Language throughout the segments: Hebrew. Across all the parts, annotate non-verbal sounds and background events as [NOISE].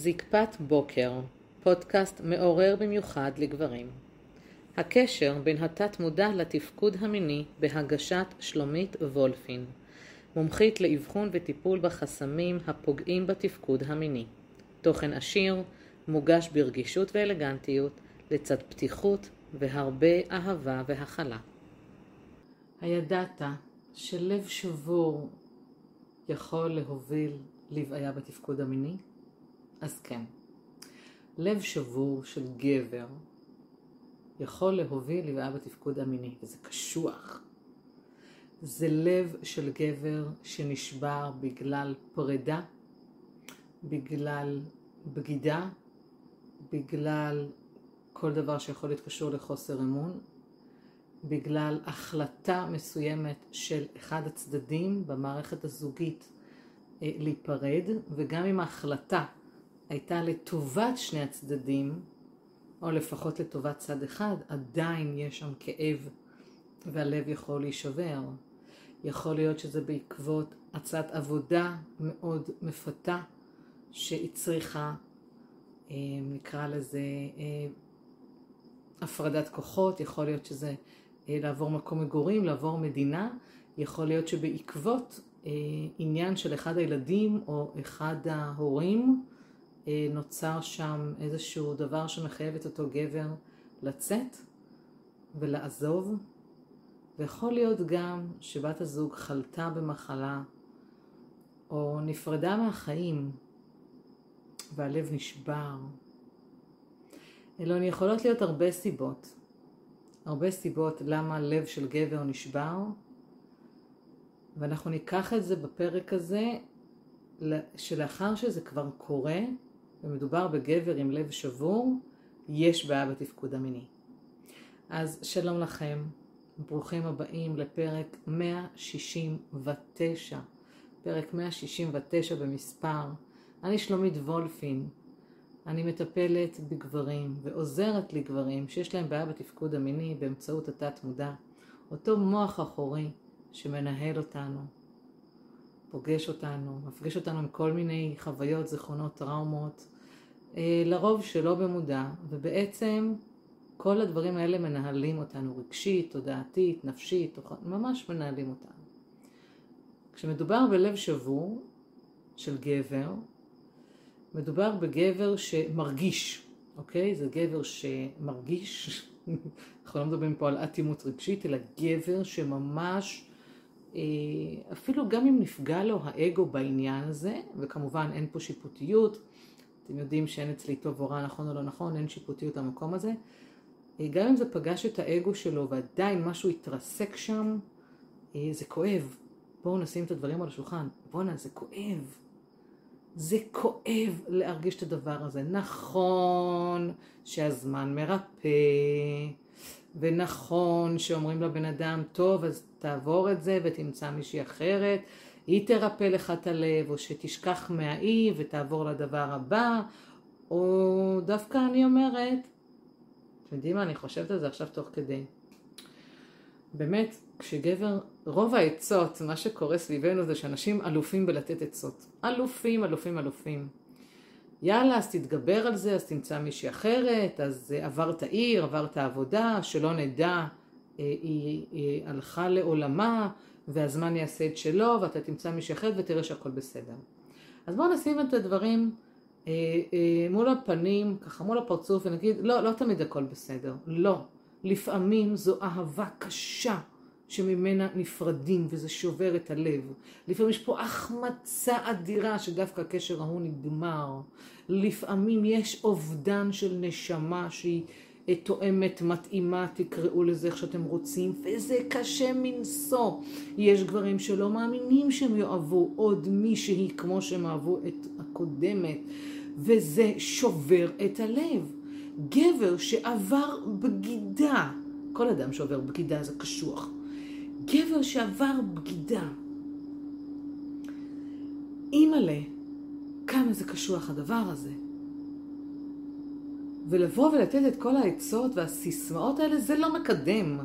זקפת בוקר, פודקאסט מעורר במיוחד לגברים. הקשר בין התת-מודע לתפקוד המיני בהגשת שלומית וולפין, מומחית לאבחון וטיפול בחסמים הפוגעים בתפקוד המיני. תוכן עשיר, מוגש ברגישות ואלגנטיות, לצד פתיחות והרבה אהבה והכלה. הידעת שלב שבור יכול להוביל לבעיה בתפקוד המיני? אז כן, לב שבור של גבר יכול להוביל לבעיה בתפקוד המיני, וזה קשוח. זה לב של גבר שנשבר בגלל פרידה, בגלל בגידה, בגלל כל דבר שיכול להיות קשור לחוסר אמון, בגלל החלטה מסוימת של אחד הצדדים במערכת הזוגית אה, להיפרד, וגם אם ההחלטה הייתה לטובת שני הצדדים, או לפחות לטובת צד אחד, עדיין יש שם כאב והלב יכול להישבר. יכול להיות שזה בעקבות הצעת עבודה מאוד מפתה שהצריכה, אה, נקרא לזה, אה, הפרדת כוחות, יכול להיות שזה אה, לעבור מקום מגורים, לעבור מדינה, יכול להיות שבעקבות עניין של אחד הילדים או אחד ההורים, נוצר שם איזשהו דבר שמחייב את אותו גבר לצאת ולעזוב, ויכול להיות גם שבת הזוג חלתה במחלה או נפרדה מהחיים והלב נשבר. אלו יכולות להיות הרבה סיבות. הרבה סיבות למה לב של גבר נשבר, ואנחנו ניקח את זה בפרק הזה, שלאחר שזה כבר קורה, ומדובר בגבר עם לב שבור, יש בעיה בתפקוד המיני. אז שלום לכם, ברוכים הבאים לפרק 169, פרק 169 במספר. אני שלומית וולפין, אני מטפלת בגברים ועוזרת לגברים שיש להם בעיה בתפקוד המיני באמצעות התת מודע, אותו מוח אחורי שמנהל אותנו, פוגש אותנו, מפגש אותנו עם כל מיני חוויות, זיכרונות, טראומות, אה, לרוב שלא במודע, ובעצם כל הדברים האלה מנהלים אותנו רגשית, תודעתית, נפשית, ממש מנהלים אותנו. כשמדובר בלב שבור של גבר, מדובר בגבר שמרגיש, אוקיי? זה גבר שמרגיש, [LAUGHS] אנחנו לא מדברים פה על אטימות רגשית, אלא גבר שממש אפילו גם אם נפגע לו האגו בעניין הזה, וכמובן אין פה שיפוטיות, אתם יודעים שאין אצלי טוב או רע, נכון או לא נכון, אין שיפוטיות למקום הזה. אה, גם אם זה פגש את האגו שלו ועדיין משהו התרסק שם, אה, זה כואב. בואו נשים את הדברים על השולחן. בואנה, זה כואב. זה כואב להרגיש את הדבר הזה. נכון שהזמן מרפא, ונכון שאומרים לבן אדם, טוב, אז תעבור את זה ותמצא מישהי אחרת, היא תרפא לך את הלב, או שתשכח מהאי ותעבור לדבר הבא, או דווקא אני אומרת, אתם יודעים מה, אני חושבת על זה עכשיו תוך כדי. באמת, כשגבר, רוב העצות, מה שקורה סביבנו זה שאנשים אלופים בלתת עצות. אלופים, אלופים, אלופים. יאללה, אז תתגבר על זה, אז תמצא מישהי אחרת, אז אה, עברת עיר, עברת עבודה, שלא נדע, אה, היא, היא הלכה לעולמה, והזמן יעשה את שלו, ואתה תמצא מישהי אחרת ותראה שהכל בסדר. אז בואו נשים את הדברים אה, אה, מול הפנים, ככה מול הפרצוף, ונגיד, לא, לא תמיד הכל בסדר. לא. לפעמים זו אהבה קשה שממנה נפרדים, וזה שובר את הלב. לפעמים יש פה החמצה אדירה שדווקא הקשר ההוא נגמר. לפעמים יש אובדן של נשמה שהיא... תואמת, מתאימה, תקראו לזה איך שאתם רוצים, וזה קשה מנשוא. יש גברים שלא מאמינים שהם יאהבו עוד מישהי כמו שהם אהבו את הקודמת, וזה שובר את הלב. גבר שעבר בגידה, כל אדם שעובר בגידה זה קשוח. גבר שעבר בגידה. אימא'לה, כמה זה קשוח הדבר הזה. ולבוא ולתת את כל העצות והסיסמאות האלה, זה לא מקדם.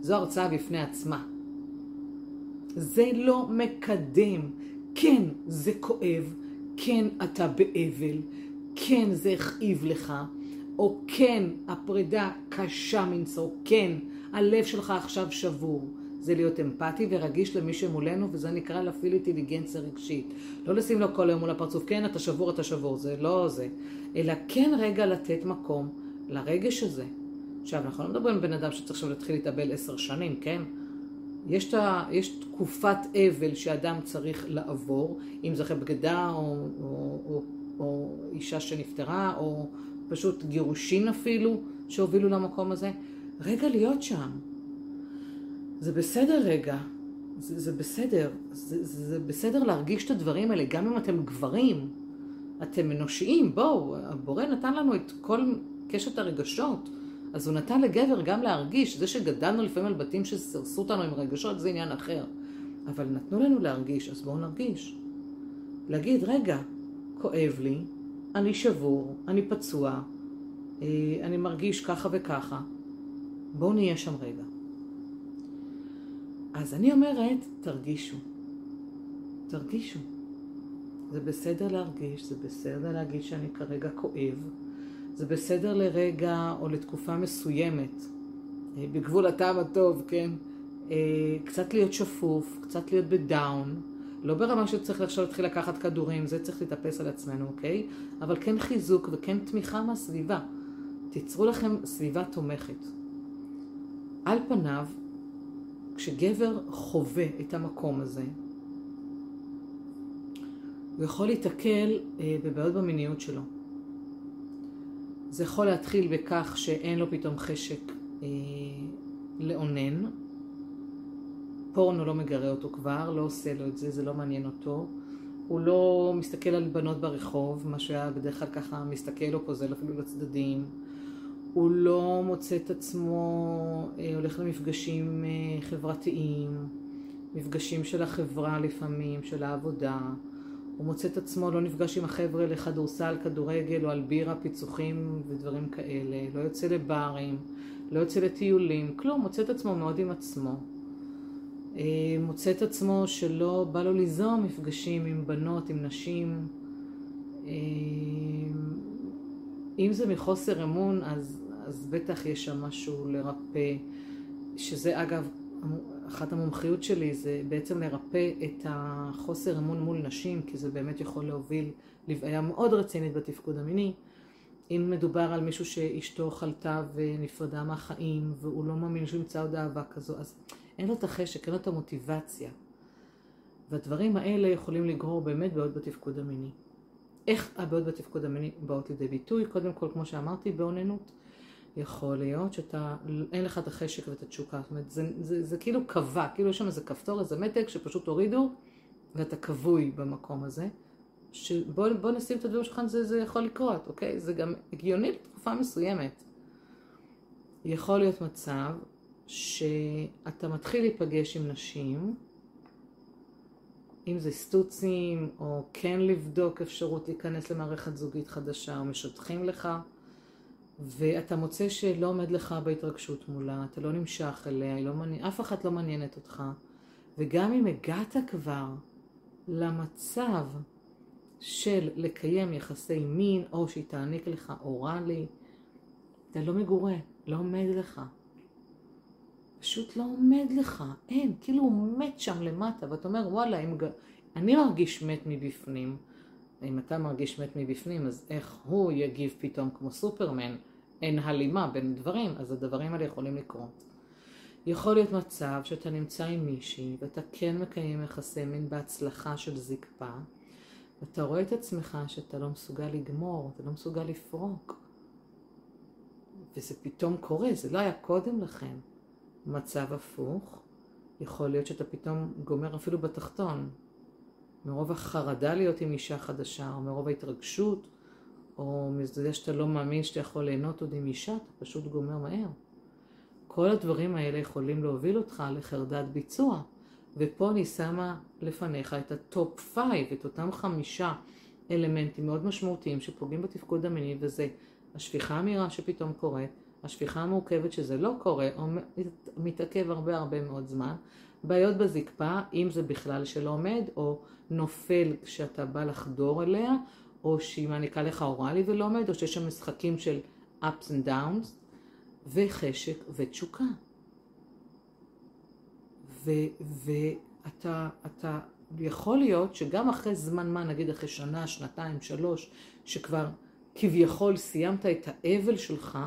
זו הרצאה בפני עצמה. זה לא מקדם. כן, זה כואב. כן, אתה באבל. כן, זה הכאיב לך, או כן, הפרידה קשה מנשוא, כן, הלב שלך עכשיו שבור. זה להיות אמפתי ורגיש למי שמולנו, וזה נקרא להפעיל אינטליגנציה רגשית. לא לשים לו כל היום מול הפרצוף, כן, אתה שבור, אתה שבור, זה לא זה. אלא כן רגע לתת מקום לרגש הזה. עכשיו, אנחנו לא מדברים על בן אדם שצריך עכשיו להתחיל להתאבל עשר שנים, כן? יש, תה, יש תקופת אבל שאדם צריך לעבור, אם זה אחרי בגדה או, או, או, או אישה שנפטרה, או פשוט גירושין אפילו, שהובילו למקום הזה. רגע להיות שם. זה בסדר רגע, זה, זה בסדר, זה, זה בסדר להרגיש את הדברים האלה, גם אם אתם גברים, אתם אנושיים, בואו, הבורא נתן לנו את כל קשת הרגשות, אז הוא נתן לגבר גם להרגיש, זה שגדלנו לפעמים על בתים שסירסו אותנו עם רגשות זה עניין אחר, אבל נתנו לנו להרגיש, אז בואו נרגיש. להגיד, רגע, כואב לי, אני שבור, אני פצוע, אה, אני מרגיש ככה וככה, בואו נהיה שם רגע. אז אני אומרת, תרגישו. תרגישו. זה בסדר להרגיש, זה בסדר להגיד שאני כרגע כואב, זה בסדר לרגע או לתקופה מסוימת, אה, בגבול הטעם הטוב, כן? אה, קצת להיות שפוף, קצת להיות בדאון, לא ברמה שצריך עכשיו להתחיל לקחת כדורים, זה צריך להתאפס על עצמנו, אוקיי? אבל כן חיזוק וכן תמיכה מהסביבה. תיצרו לכם סביבה תומכת. על פניו, כשגבר חווה את המקום הזה, הוא יכול להתקל אה, בבעיות במיניות שלו. זה יכול להתחיל בכך שאין לו פתאום חשק אה, לאונן, פורנו לא מגרה אותו כבר, לא עושה לו את זה, זה לא מעניין אותו. הוא לא מסתכל על בנות ברחוב, מה שהיה בדרך כלל ככה מסתכל או פוזל אפילו לצדדים. הוא לא מוצא את עצמו אה, הולך למפגשים אה, חברתיים, מפגשים של החברה לפעמים, של העבודה. הוא מוצא את עצמו לא נפגש עם החבר'ה לכדורסל, כדורגל או על בירה, פיצוחים ודברים כאלה. לא יוצא לברים, לא יוצא לטיולים, כלום, מוצא את עצמו מאוד עם עצמו. אה, מוצא את עצמו שלא בא לו ליזום מפגשים עם בנות, עם נשים. אם זה מחוסר אמון, אז, אז בטח יש שם משהו לרפא, שזה אגב, אחת המומחיות שלי זה בעצם לרפא את החוסר אמון מול נשים, כי זה באמת יכול להוביל לבעיה מאוד רצינית בתפקוד המיני. אם מדובר על מישהו שאשתו חלתה ונפרדה מהחיים, והוא לא מאמין שהוא ימצא עוד אהבה כזו, אז אין לו את החשק, אין לו את המוטיבציה. והדברים האלה יכולים לגרור באמת בעיות בתפקוד המיני. איך הבעיות בתפקוד המיני באות לידי ביטוי? קודם כל, כמו שאמרתי, באוננות. יכול להיות שאתה, אין לך את החשק ואת התשוקה. זאת אומרת, זה, זה, זה כאילו קבע, כאילו יש שם איזה כפתור, איזה מתג שפשוט הורידו, ואתה כבוי במקום הזה. שבוא נשים את הדברים שלך, זה, זה יכול לקרות, אוקיי? זה גם הגיוני לתקופה מסוימת. יכול להיות מצב שאתה מתחיל להיפגש עם נשים, אם זה סטוצים, או כן לבדוק אפשרות להיכנס למערכת זוגית חדשה, או משטחים לך, ואתה מוצא שלא עומד לך בהתרגשות מולה, אתה לא נמשך אליה, לא מעניין, אף אחת לא מעניינת אותך, וגם אם הגעת כבר למצב של לקיים יחסי מין, או שהיא תעניק לך אוראלי, אתה לא מגורה, לא עומד לך. פשוט לא עומד לך, אין, כאילו הוא מת שם למטה, ואתה אומר וואלה, אם... אני מרגיש מת מבפנים, אם אתה מרגיש מת מבפנים, אז איך הוא יגיב פתאום כמו סופרמן? אין הלימה בין דברים, אז הדברים האלה יכולים לקרות. יכול להיות מצב שאתה נמצא עם מישהי ואתה כן מקיים יחסי מין בהצלחה של זקפה, ואתה רואה את עצמך שאתה לא מסוגל לגמור, אתה לא מסוגל לפרוק. וזה פתאום קורה, זה לא היה קודם לכן. מצב הפוך, יכול להיות שאתה פתאום גומר אפילו בתחתון, מרוב החרדה להיות עם אישה חדשה, או מרוב ההתרגשות, או מזה שאתה לא מאמין שאתה יכול ליהנות עוד עם אישה, אתה פשוט גומר מהר. כל הדברים האלה יכולים להוביל אותך לחרדת ביצוע, ופה אני שמה לפניך את ה top five, את אותם חמישה אלמנטים מאוד משמעותיים שפוגעים בתפקוד המיני, וזה השפיכה המהירה שפתאום קורית, השפיכה המורכבת שזה לא קורה, או מתעכב הרבה הרבה מאוד זמן, בעיות בזקפה, אם זה בכלל שלא עומד, או נופל כשאתה בא לחדור אליה, או שהיא מעניקה לך אוראלי ולא עומד, או שיש שם משחקים של ups and downs, וחשק ותשוקה. ואתה, אתה, יכול להיות שגם אחרי זמן מה, נגיד אחרי שנה, שנתיים, שלוש, שכבר כביכול סיימת את האבל שלך,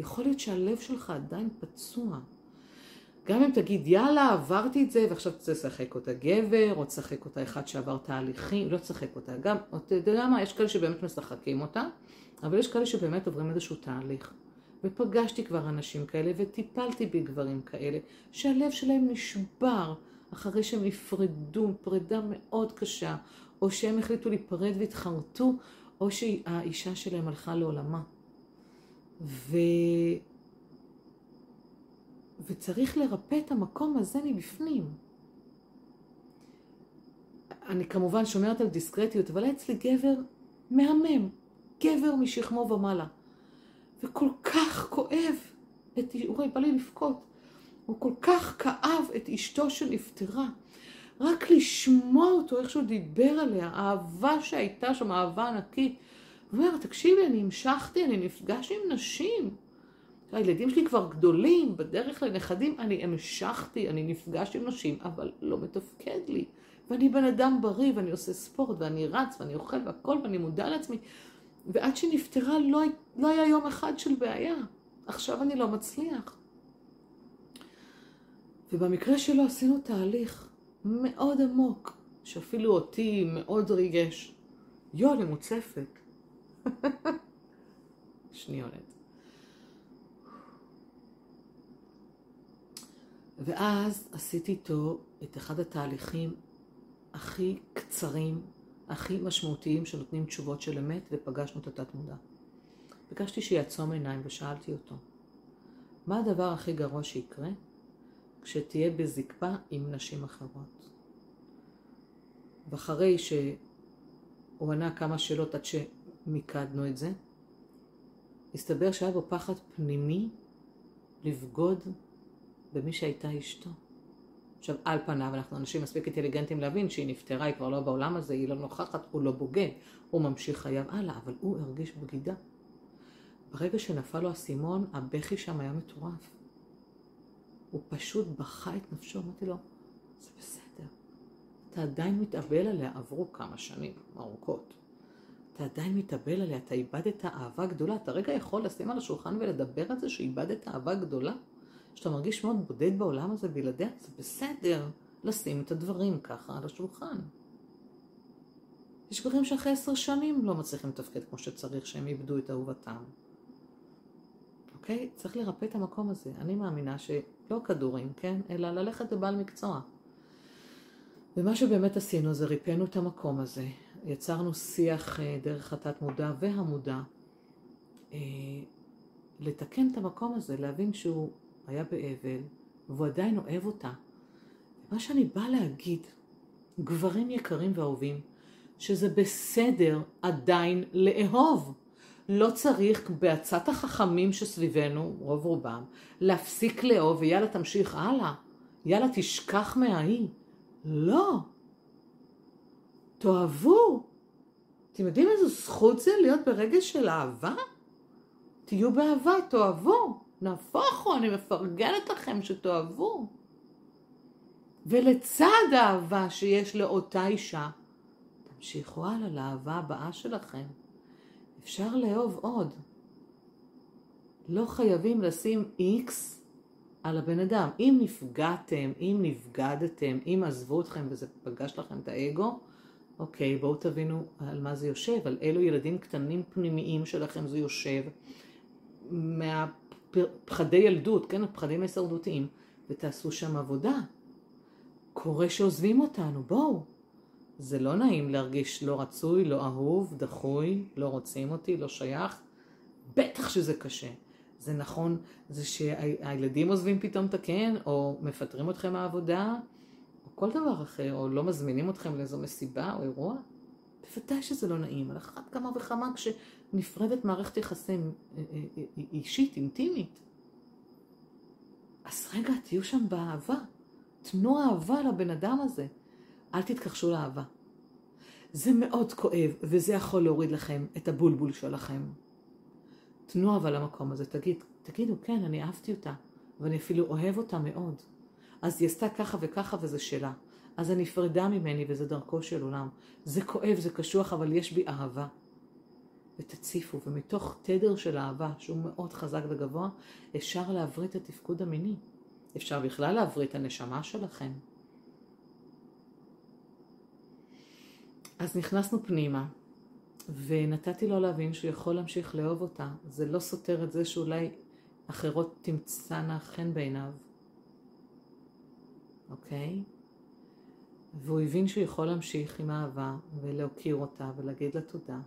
יכול להיות שהלב שלך עדיין פצוע. גם אם תגיד, יאללה, עברתי את זה, ועכשיו אתה לשחק אותה גבר, או תשחק אותה אחד שעבר תהליכים, לא תשחק אותה. גם, אתה יודע מה, יש כאלה שבאמת משחקים אותה, אבל יש כאלה שבאמת עוברים איזשהו תהליך. ופגשתי כבר אנשים כאלה, וטיפלתי בגברים כאלה, שהלב שלהם נשבר אחרי שהם נפרדו, פרידה מאוד קשה, או שהם החליטו להיפרד והתחרטו, או שהאישה שלהם הלכה לעולמה. ו... וצריך לרפא את המקום הזה מבפנים. אני כמובן שומרת על דיסקרטיות, אבל אצלי גבר מהמם, גבר משכמו ומעלה. וכל כך כואב את, אורי, בא לי לבכות. הוא כל כך כאב את אשתו שנפטרה. רק לשמוע אותו, איך שהוא דיבר עליה, האהבה שהייתה שם, אהבה ענקית. הוא אומר, תקשיבי, אני המשכתי, אני נפגש עם נשים. הילדים שלי כבר גדולים, בדרך לנכדים, אני המשכתי, אני נפגש עם נשים, אבל לא מתפקד לי. ואני בן אדם בריא, ואני עושה ספורט, ואני רץ, ואני אוכל והכל, ואני מודע לעצמי. ועד שהיא נפטרה לא, לא היה יום אחד של בעיה. עכשיו אני לא מצליח. ובמקרה שלו עשינו תהליך מאוד עמוק, שאפילו אותי מאוד ריגש. יו, אני מוצפת. שניונת. ואז עשיתי איתו את אחד התהליכים הכי קצרים, הכי משמעותיים שנותנים תשובות של אמת, ופגשנו את התת מודע. ביקשתי שיעצום עיניים ושאלתי אותו, מה הדבר הכי גרוע שיקרה כשתהיה בזקפה עם נשים אחרות? ואחרי שהוא ענה כמה שאלות עד שמיקדנו את זה, הסתבר שהיה בו פחד פנימי לבגוד במי שהייתה אשתו. עכשיו, על פניו, אנחנו אנשים מספיק אינטליגנטים להבין שהיא נפטרה, היא כבר לא בעולם הזה, היא לא נוכחת, הוא לא בוגד, הוא ממשיך חייו הלאה, אבל הוא הרגיש בגידה. ברגע שנפל לו האסימון, הבכי שם היה מטורף. הוא פשוט בכה את נפשו, אמרתי לו, זה בסדר. אתה עדיין מתאבל עליה, עברו כמה שנים ארוכות. אתה עדיין מתאבל עליה, אתה איבדת אהבה גדולה. אתה רגע יכול לשים על השולחן ולדבר על זה שאיבדת אהבה גדולה? שאתה מרגיש מאוד בודד בעולם הזה בלעדיה, זה בסדר לשים את הדברים ככה על השולחן. יש גברים שאחרי עשר שנים לא מצליחים לתפקד כמו שצריך, שהם איבדו את אהובתם. אוקיי? צריך לרפא את המקום הזה. אני מאמינה שלא כדורים, כן? אלא ללכת לבעל מקצוע. ומה שבאמת עשינו זה ריפאנו את המקום הזה. יצרנו שיח אה, דרך התת מודע והמודע. אה, לתקן את המקום הזה, להבין שהוא היה באבל, והוא עדיין אוהב אותה. מה שאני באה להגיד, גברים יקרים ואהובים, שזה בסדר עדיין לאהוב. לא צריך בעצת החכמים שסביבנו, רוב רובם, להפסיק לאהוב ויאללה תמשיך הלאה. יאללה תשכח מהאי. לא. תאהבו. אתם יודעים איזו זכות זה להיות ברגש של אהבה? תהיו באהבה, תאהבו. נהפוך הוא, אני מפרגנת לכם שתאהבו. ולצד האהבה שיש לאותה אישה, תמשיכו הלאה לאהבה הבאה שלכם. אפשר לאהוב עוד. לא חייבים לשים איקס על הבן אדם. אם נפגעתם, אם נבגדתם, אם עזבו אתכם וזה פגש לכם את האגו, אוקיי, בואו תבינו על מה זה יושב, על אילו ילדים קטנים פנימיים שלכם זה יושב, מה... פחדי ילדות, כן, פחדים הישרדותיים, ותעשו שם עבודה. קורה שעוזבים אותנו, בואו. זה לא נעים להרגיש לא רצוי, לא אהוב, דחוי, לא רוצים אותי, לא שייך. בטח שזה קשה. זה נכון, זה שהילדים עוזבים פתאום את הקן, או מפטרים אתכם מהעבודה, כל דבר אחר, או לא מזמינים אתכם לאיזו מסיבה או אירוע. בוודאי שזה לא נעים, על אחת כמה וכמה כש... נפרדת מערכת יחסים אה, אה, אה, אישית, אינטימית. אז רגע, תהיו שם באהבה. תנו אהבה לבן אדם הזה. אל תתכחשו לאהבה. זה מאוד כואב, וזה יכול להוריד לכם את הבולבול שלכם. תנו אבל למקום הזה, תגיד, תגידו, כן, אני אהבתי אותה, ואני אפילו אוהב אותה מאוד. אז היא עשתה ככה וככה וזה שלה. אז אני נפרדה ממני וזה דרכו של עולם. זה כואב, זה קשוח, אבל יש בי אהבה. ותציפו, ומתוך תדר של אהבה, שהוא מאוד חזק וגבוה, אפשר להבריא את התפקוד המיני. אפשר בכלל להבריא את הנשמה שלכם. אז נכנסנו פנימה, ונתתי לו להבין שהוא יכול להמשיך לאהוב אותה. זה לא סותר את זה שאולי אחרות תמצאנה חן בעיניו. אוקיי? והוא הבין שהוא יכול להמשיך עם האהבה ולהוקיר אותה ולהגיד לה תודה.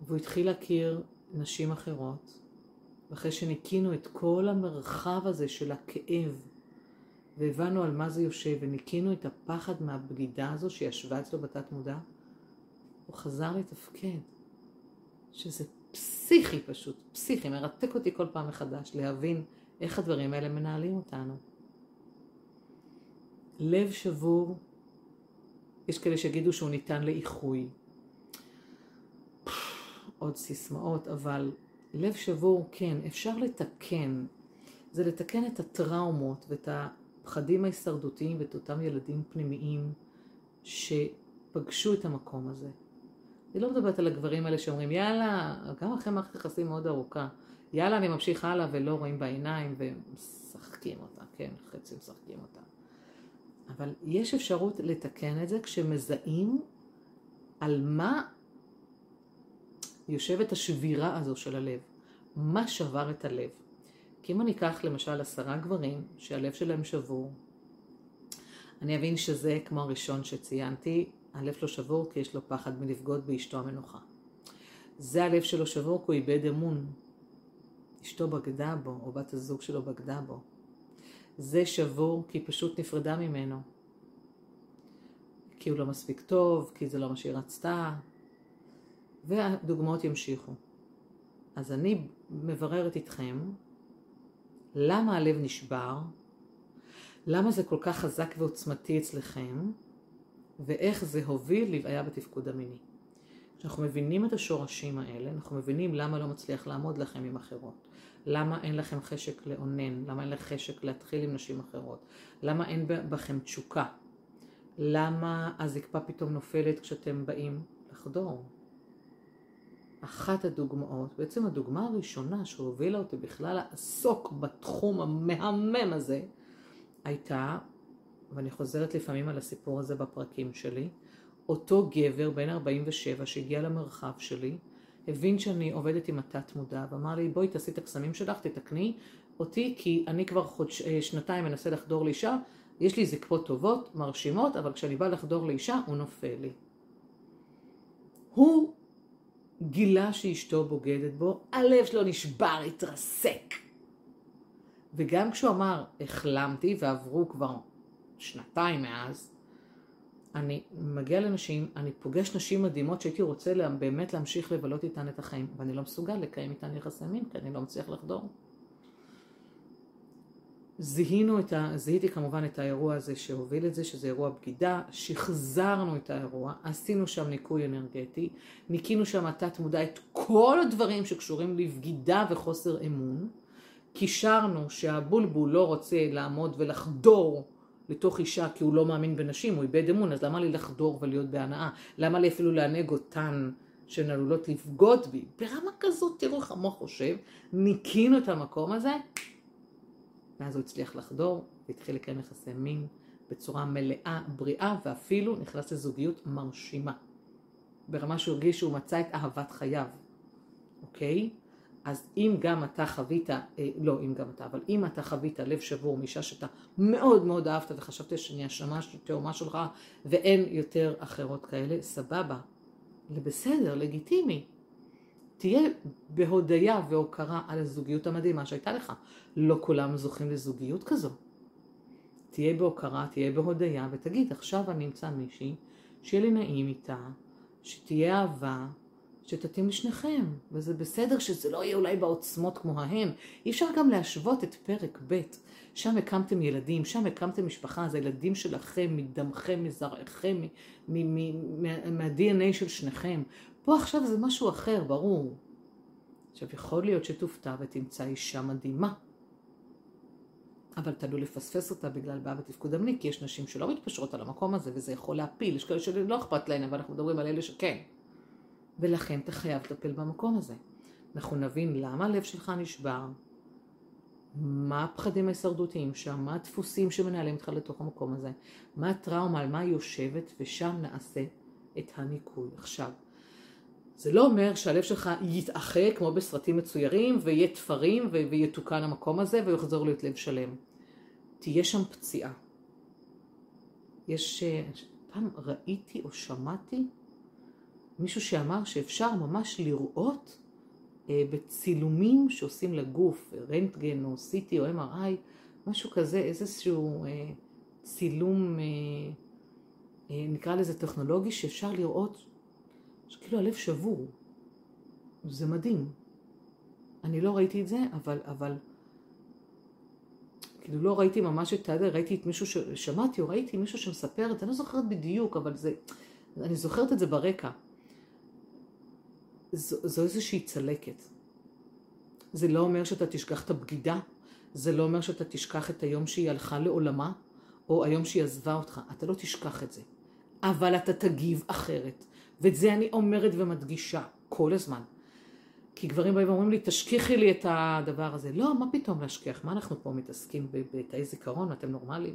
והוא התחיל להכיר נשים אחרות, ואחרי שניקינו את כל המרחב הזה של הכאב, והבנו על מה זה יושב, וניקינו את הפחד מהבגידה הזו שישבה אצלו בתת מודע, הוא חזר לתפקד, שזה פסיכי פשוט, פסיכי, מרתק אותי כל פעם מחדש להבין איך הדברים האלה מנהלים אותנו. לב שבור, יש כאלה שיגידו שהוא ניתן לאיחוי. עוד סיסמאות, אבל לב שבור, כן, אפשר לתקן. זה לתקן את הטראומות ואת הפחדים ההישרדותיים ואת אותם ילדים פנימיים שפגשו את המקום הזה. אני לא מדברת על הגברים האלה שאומרים, יאללה, גם אחרי מערכת יחסים מאוד ארוכה, יאללה, אני ממשיך הלאה ולא רואים בעיניים ומשחקים אותה, כן, חצי משחקים אותה. אבל יש אפשרות לתקן את זה כשמזהים על מה יושבת השבירה הזו של הלב. מה שבר את הלב? כי אם אני אקח למשל עשרה גברים שהלב שלהם שבור, אני אבין שזה כמו הראשון שציינתי, הלב שלו שבור כי יש לו פחד מלבגוד באשתו המנוחה. זה הלב שלו שבור כי הוא איבד אמון. אשתו בגדה בו, או בת הזוג שלו בגדה בו. זה שבור כי פשוט נפרדה ממנו. כי הוא לא מספיק טוב, כי זה לא מה שהיא רצתה, והדוגמאות ימשיכו. אז אני מבררת איתכם למה הלב נשבר, למה זה כל כך חזק ועוצמתי אצלכם, ואיך זה הוביל לבעיה בתפקוד המיני. כשאנחנו מבינים את השורשים האלה, אנחנו מבינים למה לא מצליח לעמוד לכם עם אחרות. למה אין לכם חשק לאונן? למה אין לכם חשק להתחיל עם נשים אחרות? למה אין בכם תשוקה? למה הזקפה פתאום נופלת כשאתם באים לחדור? אחת הדוגמאות, בעצם הדוגמה הראשונה שהובילה אותי בכלל לעסוק בתחום המהמם הזה, הייתה, ואני חוזרת לפעמים על הסיפור הזה בפרקים שלי, אותו גבר בן 47 שהגיע למרחב שלי, הבין שאני עובדת עם התת מודע ואמר לי בואי תעשי את הקסמים שלך, תתקני אותי כי אני כבר חודש, אה, שנתיים מנסה לחדור לאישה, יש לי זקפות טובות, מרשימות, אבל כשאני באה לחדור לאישה הוא נופל לי. הוא גילה שאשתו בוגדת בו, הלב שלו נשבר, התרסק. וגם כשהוא אמר, החלמתי ועברו כבר שנתיים מאז, אני מגיע לנשים, אני פוגש נשים מדהימות שהייתי רוצה לה, באמת להמשיך לבלות איתן את החיים, ואני לא מסוגל לקיים איתן יחסי מין, כי אני לא מצליח לחדור. זיהינו את ה... זיהיתי כמובן את האירוע הזה שהוביל את זה, שזה אירוע בגידה, שחזרנו את האירוע, עשינו שם ניקוי אנרגטי, ניקינו שם התת מודע את כל הדברים שקשורים לבגידה וחוסר אמון, קישרנו שהבולבול לא רוצה לעמוד ולחדור לתוך אישה כי הוא לא מאמין בנשים, הוא איבד אמון, אז למה לי לחדור ולהיות בהנאה? למה לי אפילו לענג אותן שהן עלולות לבגוד בי? ברמה כזאת, תראו איך המוח חושב, ניקינו את המקום הזה, ואז הוא הצליח לחדור והתחיל לקיים יחסי מין בצורה מלאה, בריאה, ואפילו נכנס לזוגיות מרשימה. ברמה שהוא הרגיש שהוא מצא את אהבת חייו, אוקיי? אז אם גם אתה חווית, אה, לא אם גם אתה, אבל אם אתה חווית לב שבור מאישה שאתה מאוד מאוד אהבת וחשבת שאני השמה תאומה שלך ואין יותר אחרות כאלה, סבבה, בסדר, לגיטימי. תהיה בהודיה והוקרה על הזוגיות המדהימה שהייתה לך. לא כולם זוכים לזוגיות כזו. תהיה בהוקרה, תהיה בהודיה, ותגיד, עכשיו אני אמצא מישהי, שיהיה לי נעים איתה, שתהיה אהבה, שתתאים לשניכם, וזה בסדר שזה לא יהיה אולי בעוצמות כמו ההם. אי אפשר גם להשוות את פרק ב', שם הקמתם ילדים, שם הקמתם משפחה, זה ילדים שלכם, מדמכם, מזרעכם, מה-DNA של שניכם. פה עכשיו זה משהו אחר, ברור. עכשיו, יכול להיות שתופתע ותמצא אישה מדהימה, אבל תלוי לפספס אותה בגלל בעיה בתפקוד המיני, כי יש נשים שלא מתפשרות על המקום הזה, וזה יכול להפיל. יש כאלה שלא אכפת להן, אבל אנחנו מדברים על אלה שכן. ולכן אתה חייב לטפל במקום הזה. אנחנו נבין למה הלב שלך נשבר, מה הפחדים ההישרדותיים שם, מה הדפוסים שמנהלים אותך לתוך המקום הזה, מה הטראומה, על מה היא יושבת, ושם נעשה את הניקוי. עכשיו, זה לא אומר שהלב שלך יתאחה כמו בסרטים מצוירים, ויהיה תפרים ויתוקן המקום הזה, והוא יחזור להיות לב שלם. תהיה שם פציעה. יש, אה, פעם ראיתי או שמעתי מישהו שאמר שאפשר ממש לראות אה, בצילומים שעושים לגוף, רנטגן או CT או MRI, משהו כזה, איזשהו אה, צילום, אה, נקרא לזה טכנולוגי, שאפשר לראות שכאילו הלב שבור. זה מדהים. אני לא ראיתי את זה, אבל, אבל כאילו לא ראיתי ממש את זה, ראיתי את מישהו ששמעתי או ראיתי מישהו שמספר את זה, אני לא זוכרת בדיוק, אבל זה, אני זוכרת את זה ברקע. זו, זו איזושהי צלקת. זה לא אומר שאתה תשכח את הבגידה, זה לא אומר שאתה תשכח את היום שהיא הלכה לעולמה, או היום שהיא עזבה אותך. אתה לא תשכח את זה. אבל אתה תגיב אחרת. ואת זה אני אומרת ומדגישה כל הזמן. כי גברים באים ואומרים לי, תשכיחי לי את הדבר הזה. לא, מה פתאום להשכיח? מה אנחנו פה מתעסקים בתאי זיכרון? אתם נורמלים?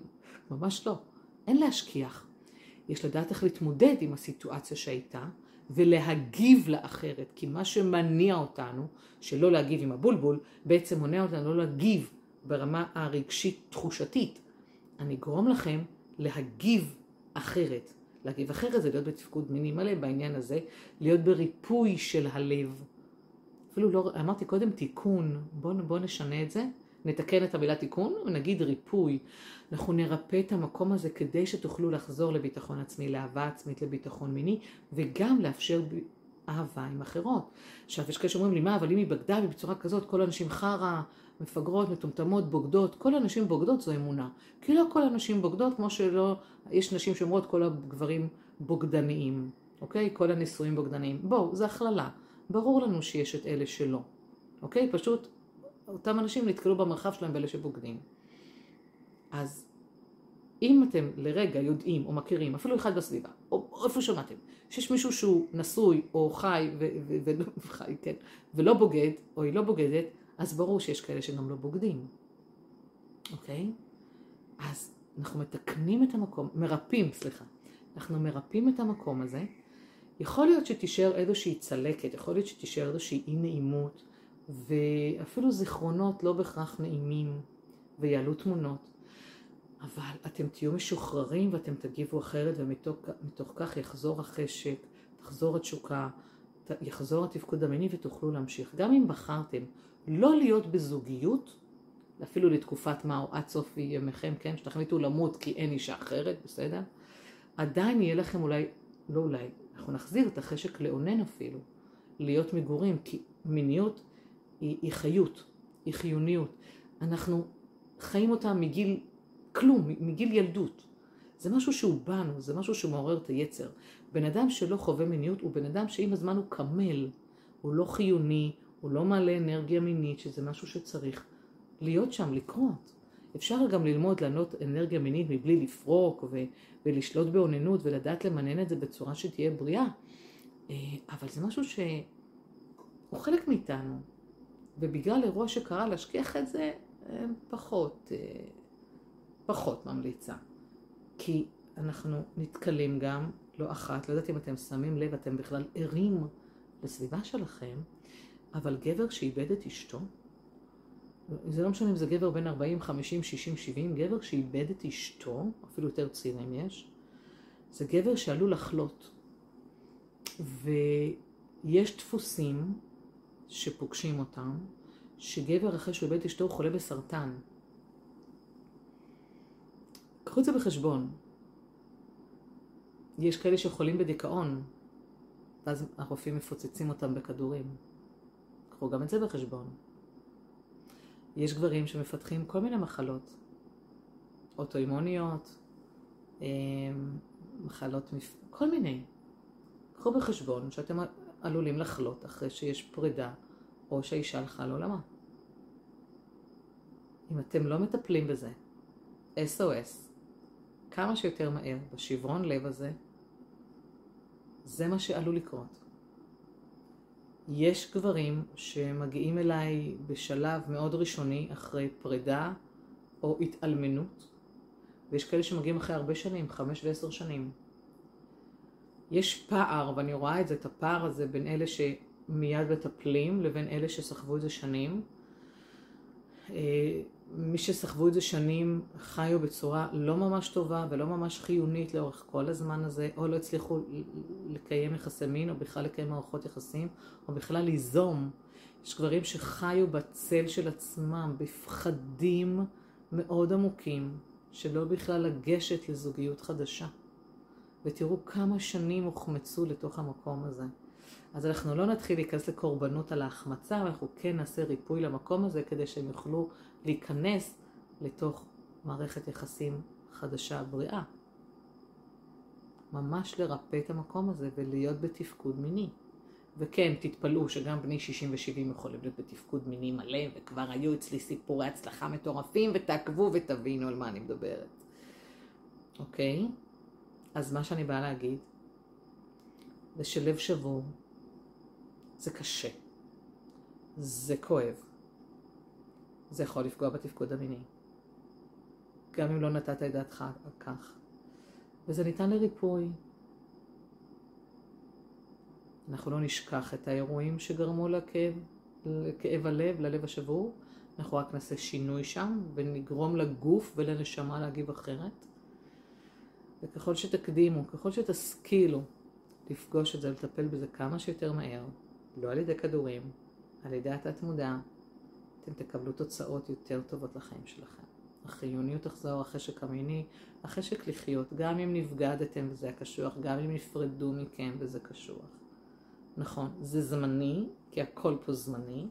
ממש לא. אין להשכיח. יש לדעת איך להתמודד עם הסיטואציה שהייתה, ולהגיב לאחרת, כי מה שמניע אותנו, שלא להגיב עם הבולבול, בעצם מונע אותנו לא להגיב ברמה הרגשית תחושתית. אני אגרום לכם להגיב אחרת. להגיב אחרת זה להיות בתפקוד מיני מלא בעניין הזה, להיות בריפוי של הלב. אפילו לא, אמרתי קודם תיקון, בואו בוא נשנה את זה, נתקן את המילה תיקון ונגיד ריפוי. אנחנו נרפא את המקום הזה כדי שתוכלו לחזור לביטחון עצמי, לאהבה עצמית, לביטחון מיני, וגם לאפשר אהבה עם אחרות. עכשיו, יש כאלה שאומרים לי, מה, אבל אם היא בגדה בי בצורה כזאת, כל הנשים חרא, מפגרות, מטומטמות, בוגדות, כל הנשים בוגדות זו אמונה. כי לא כל הנשים בוגדות, כמו שלא, יש נשים שאומרות כל הגברים בוגדניים, אוקיי? כל הנישואים בוגדניים. בואו, זה הכללה. ברור לנו שיש את אלה שלא, אוקיי? פשוט אותם אנשים נתקלו במרחב שלהם באלה שבוגדים. אז אם אתם לרגע יודעים או מכירים, אפילו אחד בסביבה, או איפה שמעתם, שיש מישהו שהוא נשוי או חי ולא [LAUGHS] חי, כן, ולא בוגד, או היא לא בוגדת, אז ברור שיש כאלה שגם לא בוגדים, אוקיי? אז אנחנו מתקנים את המקום, מרפאים, סליחה, אנחנו מרפאים את המקום הזה. יכול להיות שתישאר איזושהי צלקת, יכול להיות שתישאר איזושהי אי נעימות, ואפילו זיכרונות לא בהכרח נעימים, ויעלו תמונות. אבל אתם תהיו משוחררים ואתם תגיבו אחרת, ומתוך כך יחזור החשק, תחזור התשוקה, יחזור התפקוד המיני ותוכלו להמשיך. גם אם בחרתם לא להיות בזוגיות, אפילו לתקופת מה או עד סוף ימיכם, כן, שתחליטו למות כי אין אישה אחרת, בסדר? עדיין יהיה לכם אולי, לא אולי, אנחנו נחזיר את החשק לאונן אפילו, להיות מגורים, כי מיניות היא, היא חיות, היא חיוניות. אנחנו חיים אותה מגיל כלום, מגיל ילדות. זה משהו שהוא בנו, זה משהו שמעורר את היצר. בן אדם שלא חווה מיניות הוא בן אדם שעם הזמן הוא קמל, הוא לא חיוני, הוא לא מעלה אנרגיה מינית, שזה משהו שצריך להיות שם, לקרות. אפשר גם ללמוד לענות אנרגיה מינית מבלי לפרוק ו- ולשלוט באוננות ולדעת למנן את זה בצורה שתהיה בריאה, אה, אבל זה משהו שהוא חלק מאיתנו, ובגלל אירוע שקרה להשכיח את זה, אה, פחות, אה, פחות ממליצה. כי אנחנו נתקלים גם, לא אחת, לא יודעת אם אתם שמים לב, אתם בכלל ערים לסביבה שלכם, אבל גבר שאיבד את אשתו, זה לא משנה אם זה גבר בן 40, 50, 60, 70, גבר שאיבד את אשתו, אפילו יותר צעירים יש, זה גבר שעלול לחלות. ויש דפוסים שפוגשים אותם, שגבר אחרי שהוא איבד את אשתו חולה בסרטן. קחו את זה בחשבון. יש כאלה שחולים בדיכאון. ואז הרופאים מפוצצים אותם בכדורים. קחו גם את זה בחשבון. יש גברים שמפתחים כל מיני מחלות, אוטואימוניות, אמ, מחלות, מפ... כל מיני. קחו בחשבון שאתם עלולים לחלות אחרי שיש פרידה או שהאישה הלכה לעולמה. אם אתם לא מטפלים בזה, SOS, כמה שיותר מהר, בשברון לב הזה, זה מה שעלול לקרות. יש גברים שמגיעים אליי בשלב מאוד ראשוני אחרי פרידה או התאלמנות, ויש כאלה שמגיעים אחרי הרבה שנים, חמש ועשר שנים. יש פער, ואני רואה את זה, את הפער הזה בין אלה שמיד מטפלים לבין אלה שסחבו את זה שנים. אה, מי שסחבו את זה שנים חיו בצורה לא ממש טובה ולא ממש חיונית לאורך כל הזמן הזה, או לא הצליחו לקיים יחסי מין, או בכלל לקיים מערכות יחסים, או בכלל ליזום. יש גברים שחיו בצל של עצמם, בפחדים מאוד עמוקים, שלא בכלל לגשת לזוגיות חדשה. ותראו כמה שנים הוחמצו לתוך המקום הזה. אז אנחנו לא נתחיל להיכנס לקורבנות על ההחמצה, אנחנו כן נעשה ריפוי למקום הזה כדי שהם יוכלו להיכנס לתוך מערכת יחסים חדשה בריאה. ממש לרפא את המקום הזה ולהיות בתפקוד מיני. וכן, תתפלאו שגם בני 60 ו-70 יכולים להיות בתפקוד מיני מלא, וכבר היו אצלי סיפורי הצלחה מטורפים, ותעקבו ותבינו על מה אני מדברת. אוקיי? אז מה שאני באה להגיד, זה שלב שבור זה קשה. זה כואב. זה יכול לפגוע בתפקוד המיני. גם אם לא נתת את דעתך על כך. וזה ניתן לריפוי. אנחנו לא נשכח את האירועים שגרמו לכאב, לכאב הלב, ללב השבור. אנחנו רק נעשה שינוי שם ונגרום לגוף ולנשמה להגיב אחרת. וככל שתקדימו, ככל שתשכילו לפגוש את זה, לטפל בזה כמה שיותר מהר, לא על ידי כדורים, על ידי התת מודע, אתם תקבלו תוצאות יותר טובות לחיים שלכם. החיוניות תחזור, החשק המיני, החשק לחיות, גם אם נבגדתם וזה הקשוח, גם אם נפרדו מכם וזה קשוח. נכון, זה זמני, כי הכל פה זמני,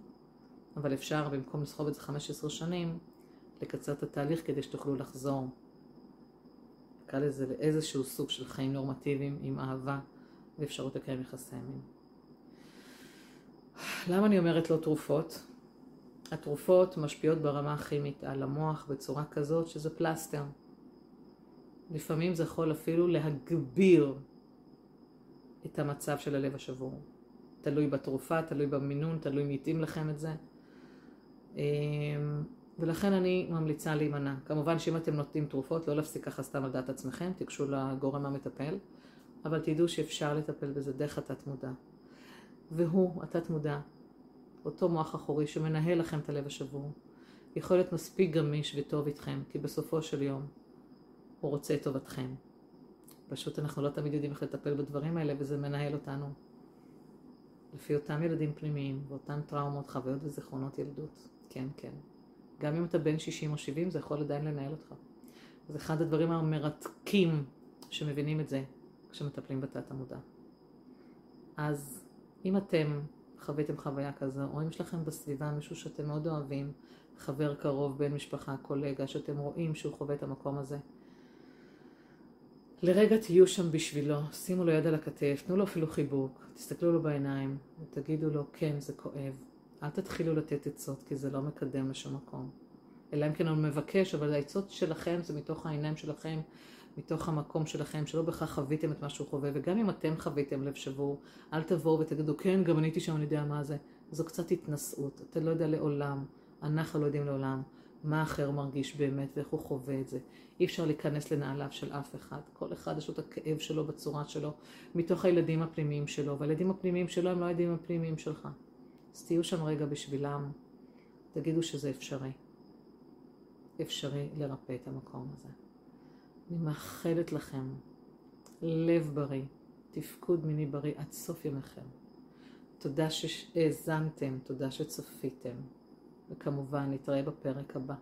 אבל אפשר במקום לסחוב את זה 15 שנים, לקצר את התהליך כדי שתוכלו לחזור. נקרא לזה לאיזשהו סוג של חיים נורמטיביים עם אהבה ואפשרות לקיים יחסי מין. למה אני אומרת לא תרופות? התרופות משפיעות ברמה הכימית על המוח בצורה כזאת שזה פלסטר. לפעמים זה יכול אפילו להגביר את המצב של הלב השבור. תלוי בתרופה, תלוי במינון, תלוי מי יתאים לכם את זה. אמ, ולכן אני ממליצה להימנע. כמובן שאם אתם נותנים תרופות, לא להפסיק ככה סתם על דעת עצמכם, תיגשו לגורם המטפל, אבל תדעו שאפשר לטפל בזה דרך התת מודע. והוא, התת מודע, אותו מוח אחורי שמנהל לכם את הלב השבור, יכול להיות מספיק גמיש וטוב איתכם, כי בסופו של יום הוא רוצה את טובתכם. פשוט אנחנו לא תמיד יודעים איך לטפל בדברים האלה, וזה מנהל אותנו. לפי אותם ילדים פנימיים, ואותן טראומות, חוויות וזיכרונות ילדות. כן, כן. גם אם אתה בן 60 או 70, זה יכול עדיין לנהל אותך. זה אחד הדברים המרתקים שמבינים את זה כשמטפלים בתת המודע. אז אם אתם חוויתם חוויה כזו, או אם יש לכם בסביבה מישהו שאתם מאוד אוהבים, חבר קרוב, בן משפחה, קולגה, שאתם רואים שהוא חווה את המקום הזה, לרגע תהיו שם בשבילו, שימו לו יד על הכתף, תנו לו אפילו חיבוק, תסתכלו לו בעיניים ותגידו לו, כן, זה כואב. אל תתחילו לתת עצות, כי זה לא מקדם לשום מקום. אלא אם כן הוא מבקש, אבל העצות שלכם זה מתוך העיניים שלכם, מתוך המקום שלכם, שלא בהכרח חוויתם את מה שהוא חווה, וגם אם אתם חוויתם לב שבור, אל תבואו ותגידו, כן, גם אני הייתי שם, אני יודע מה זה. זו קצת התנשאות, אתה לא יודע לעולם, אנחנו לא יודעים לעולם, מה אחר מרגיש באמת ואיך הוא חווה את זה. אי אפשר להיכנס לנעליו של אף אחד. כל אחד יש לו את הכאב שלו בצורה שלו, מתוך הילדים הפנימיים שלו, והילדים הפנימיים שלו הם לא הילדים הפנימיים שלך. אז תהיו שם רגע בשבילם, תגידו שזה אפשרי. אפשרי לרפא את המקום הזה. אני מאחלת לכם לב בריא, תפקוד מיני בריא עד סוף ימיכם. תודה שהאזנתם, תודה שצפיתם, וכמובן נתראה בפרק הבא.